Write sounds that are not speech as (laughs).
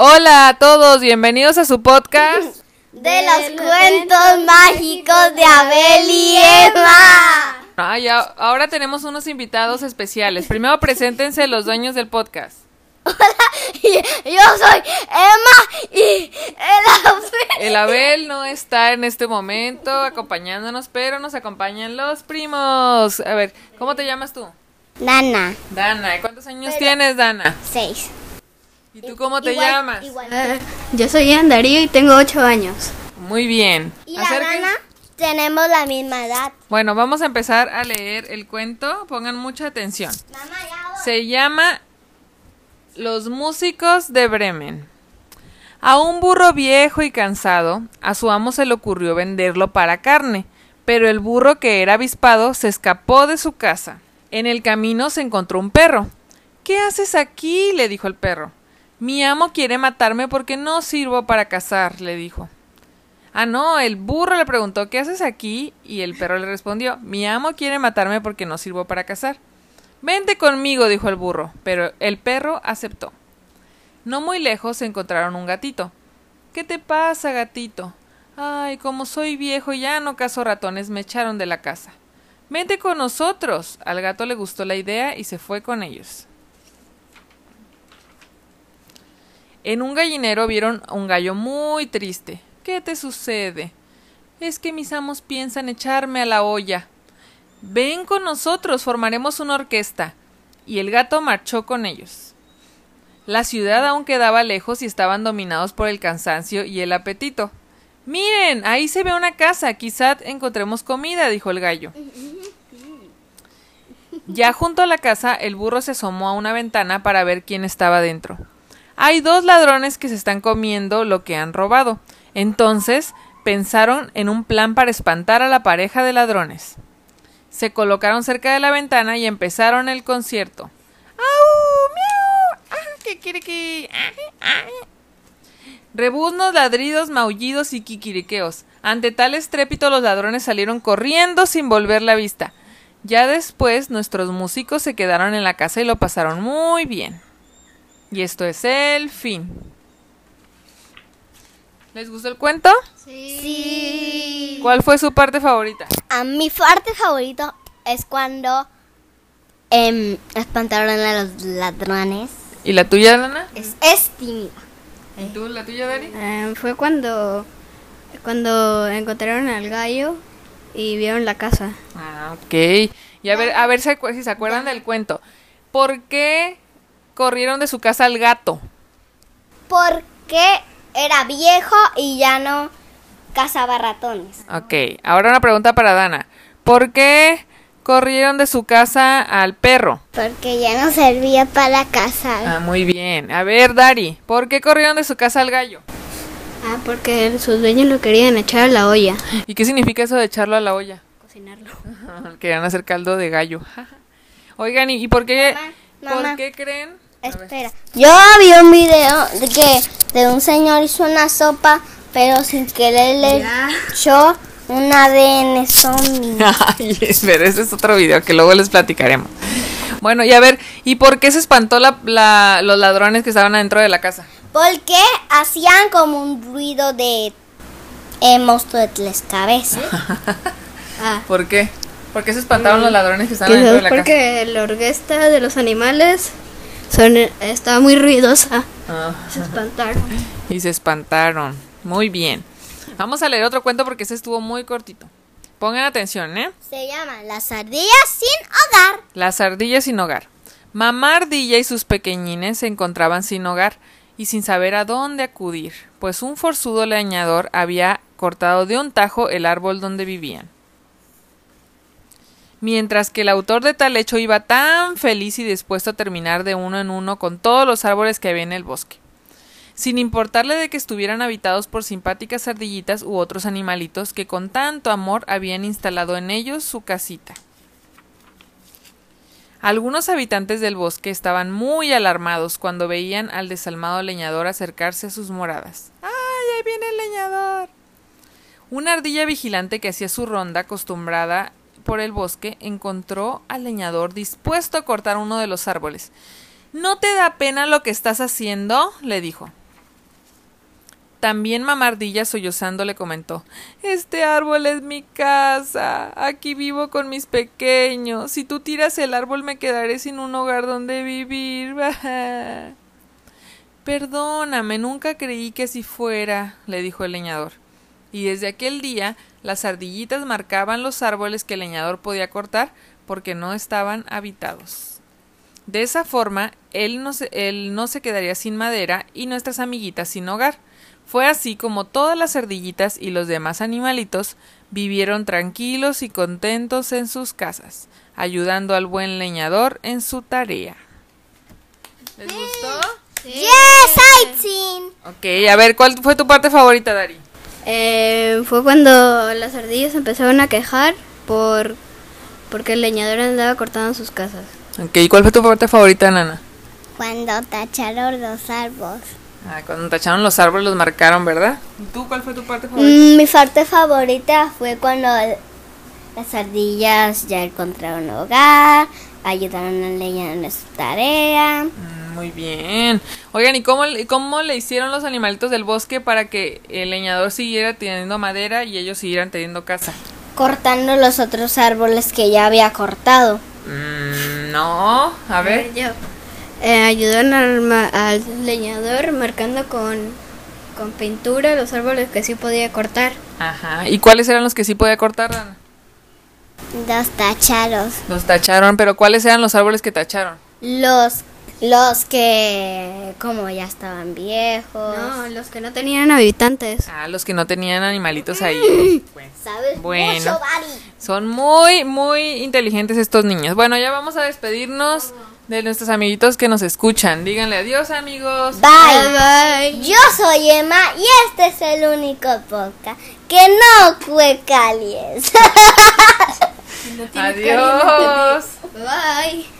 Hola a todos, bienvenidos a su podcast. De los cuentos mágicos de Abel y Emma. Ay, a- ahora tenemos unos invitados especiales. Primero preséntense los dueños del podcast. Yo soy Emma y el Abel. El Abel no está en este momento acompañándonos, pero nos acompañan los primos. A ver, ¿cómo te llamas tú? Dana. ¿y ¿Cuántos años tienes, Dana? Seis. ¿Y tú cómo te Igual- llamas? igual. Eh, yo soy Ian Darío y tengo 8 años. Muy bien. Y. Nana tenemos la misma edad. Bueno, vamos a empezar a leer el cuento. Pongan mucha atención. Mamá, ya Se llama Los músicos de Bremen. A un burro viejo y cansado, a su amo se le ocurrió venderlo para carne, pero el burro que era avispado se escapó de su casa. En el camino se encontró un perro. ¿Qué haces aquí? le dijo el perro. Mi amo quiere matarme porque no sirvo para cazar, le dijo. Ah, no, el burro le preguntó ¿qué haces aquí? y el perro le respondió Mi amo quiere matarme porque no sirvo para cazar. Vente conmigo, dijo el burro, pero el perro aceptó. No muy lejos se encontraron un gatito. ¿Qué te pasa, gatito? Ay, como soy viejo y ya no cazo ratones, me echaron de la casa. Vente con nosotros. Al gato le gustó la idea y se fue con ellos. En un gallinero vieron a un gallo muy triste. ¿Qué te sucede? Es que mis amos piensan echarme a la olla. Ven con nosotros, formaremos una orquesta. Y el gato marchó con ellos. La ciudad aún quedaba lejos y estaban dominados por el cansancio y el apetito. Miren, ahí se ve una casa, quizá encontremos comida, dijo el gallo. Ya junto a la casa, el burro se asomó a una ventana para ver quién estaba dentro. Hay dos ladrones que se están comiendo lo que han robado. Entonces pensaron en un plan para espantar a la pareja de ladrones. Se colocaron cerca de la ventana y empezaron el concierto. ¡Au! ¡Miau! ¡Ah! ¡Kikiriki! ¡Ah! ¡Ah! Rebuznos, ladridos, maullidos y kikiriqueos. Ante tal estrépito los ladrones salieron corriendo sin volver la vista. Ya después nuestros músicos se quedaron en la casa y lo pasaron muy bien. Y esto es el fin. ¿Les gustó el cuento? Sí. ¿Cuál fue su parte favorita? A mi parte favorito es cuando em, espantaron a los ladrones. ¿Y la tuya, Lana? Es, es tímida. ¿Y tú, la tuya, Dari? Eh, fue cuando, cuando encontraron al gallo y vieron la casa. Ah, ok. Y a ver, a ver si, si se acuerdan del cuento. ¿Por qué corrieron de su casa al gato? Porque era viejo y ya no cazaba ratones. Ok, ahora una pregunta para Dana. ¿Por qué corrieron de su casa al perro? Porque ya no servía para cazar. Ah, muy bien. A ver, Dari, ¿por qué corrieron de su casa al gallo? Ah, porque sus dueños lo querían echar a la olla. ¿Y qué significa eso de echarlo a la olla? Cocinarlo. (laughs) Querían hacer caldo de gallo. (laughs) Oigan, ¿y por qué, Mamá, por qué creen? Espera. Yo vi un video de que de un señor hizo una sopa, pero sin querer le Ya. echó un ADN zombie. (laughs) Ay, pero ese es otro video que luego les platicaremos. Bueno, y a ver, ¿y por qué se espantó la, la- los ladrones que estaban adentro de la casa? Porque hacían como un ruido de eh, monstruo de tres cabezas. (laughs) Ah, ¿Por qué? ¿Por qué se espantaron los ladrones que estaban adentro de la casa? porque la orquesta de los animales son, estaba muy ruidosa. Ah, Se espantaron. y se espantaron. Muy bien. Vamos a leer otro cuento porque ese estuvo muy cortito. Pongan atención, ¿eh? Se llaman las ardillas sin hogar. Las ardillas sin hogar. Mamá ardilla y sus pequeñines se encontraban sin hogar y sin saber a dónde acudir, pues un forzudo leñador había cortado de un tajo el árbol donde vivían. Mientras que el autor de tal hecho iba tan feliz y dispuesto a terminar de uno en uno con todos los árboles que había en el bosque. Sin importarle de que estuvieran habitados por simpáticas ardillitas u otros animalitos que con tanto amor habían instalado en ellos su casita. Algunos habitantes del bosque estaban muy alarmados cuando veían al desalmado leñador acercarse a sus moradas. ¡Ay, ahí viene el leñador! Una ardilla vigilante que hacía su ronda acostumbrada por el bosque encontró al leñador dispuesto a cortar uno de los árboles. ¿No te da pena lo que estás haciendo? le dijo. También mamardilla sollozando le comentó Este árbol es mi casa. Aquí vivo con mis pequeños. Si tú tiras el árbol me quedaré sin un hogar donde vivir. (laughs) Perdóname, nunca creí que así fuera, le dijo el leñador. Y desde aquel día las ardillitas marcaban los árboles que el leñador podía cortar porque no estaban habitados. De esa forma, él no, se, él no se quedaría sin madera y nuestras amiguitas sin hogar. Fue así como todas las ardillitas y los demás animalitos vivieron tranquilos y contentos en sus casas, ayudando al buen leñador en su tarea. ¿Les gustó? Yes, sightseeing. Ok, a ver, ¿cuál fue tu parte favorita, Dari? Eh, fue cuando las ardillas empezaron a quejar por porque el leñador andaba cortando sus casas. Ok, ¿y cuál fue tu parte favorita, Nana? Cuando tacharon los árboles. Ah, cuando tacharon los árboles los marcaron, ¿verdad? ¿Y tú cuál fue tu parte favorita? Mm, mi parte favorita fue cuando las ardillas ya encontraron hogar, ayudaron al leñador en su tarea. Mm, Muy bien. Oigan, ¿y cómo, cómo le hicieron los animalitos del bosque para que el leñador siguiera teniendo madera y ellos siguieran teniendo casa? Cortando los otros árboles que ya había cortado. Mm, no, a ver. yo. Eh, ayudaron al, leñador marcando con, con pintura los árboles que sí podía cortar. Ajá. ¿Y cuáles eran los que sí podía cortar, Nana? Los tacharos. Los tacharon, pero ¿cuáles eran los árboles que tacharon? Los, los que como ya estaban viejos. No, los que no tenían habitantes. Ah, los que no tenían animalitos ahí. Bueno, ¿Sabes? Bueno. Mucho. Son muy, muy inteligentes estos niños. Bueno, ya vamos a despedirnos de nuestros amiguitos que nos escuchan. Díganle adiós, amigos. Bye. Yo soy Emma y este es el único podcast que no fue calies. (laughs) Adiós. Bye.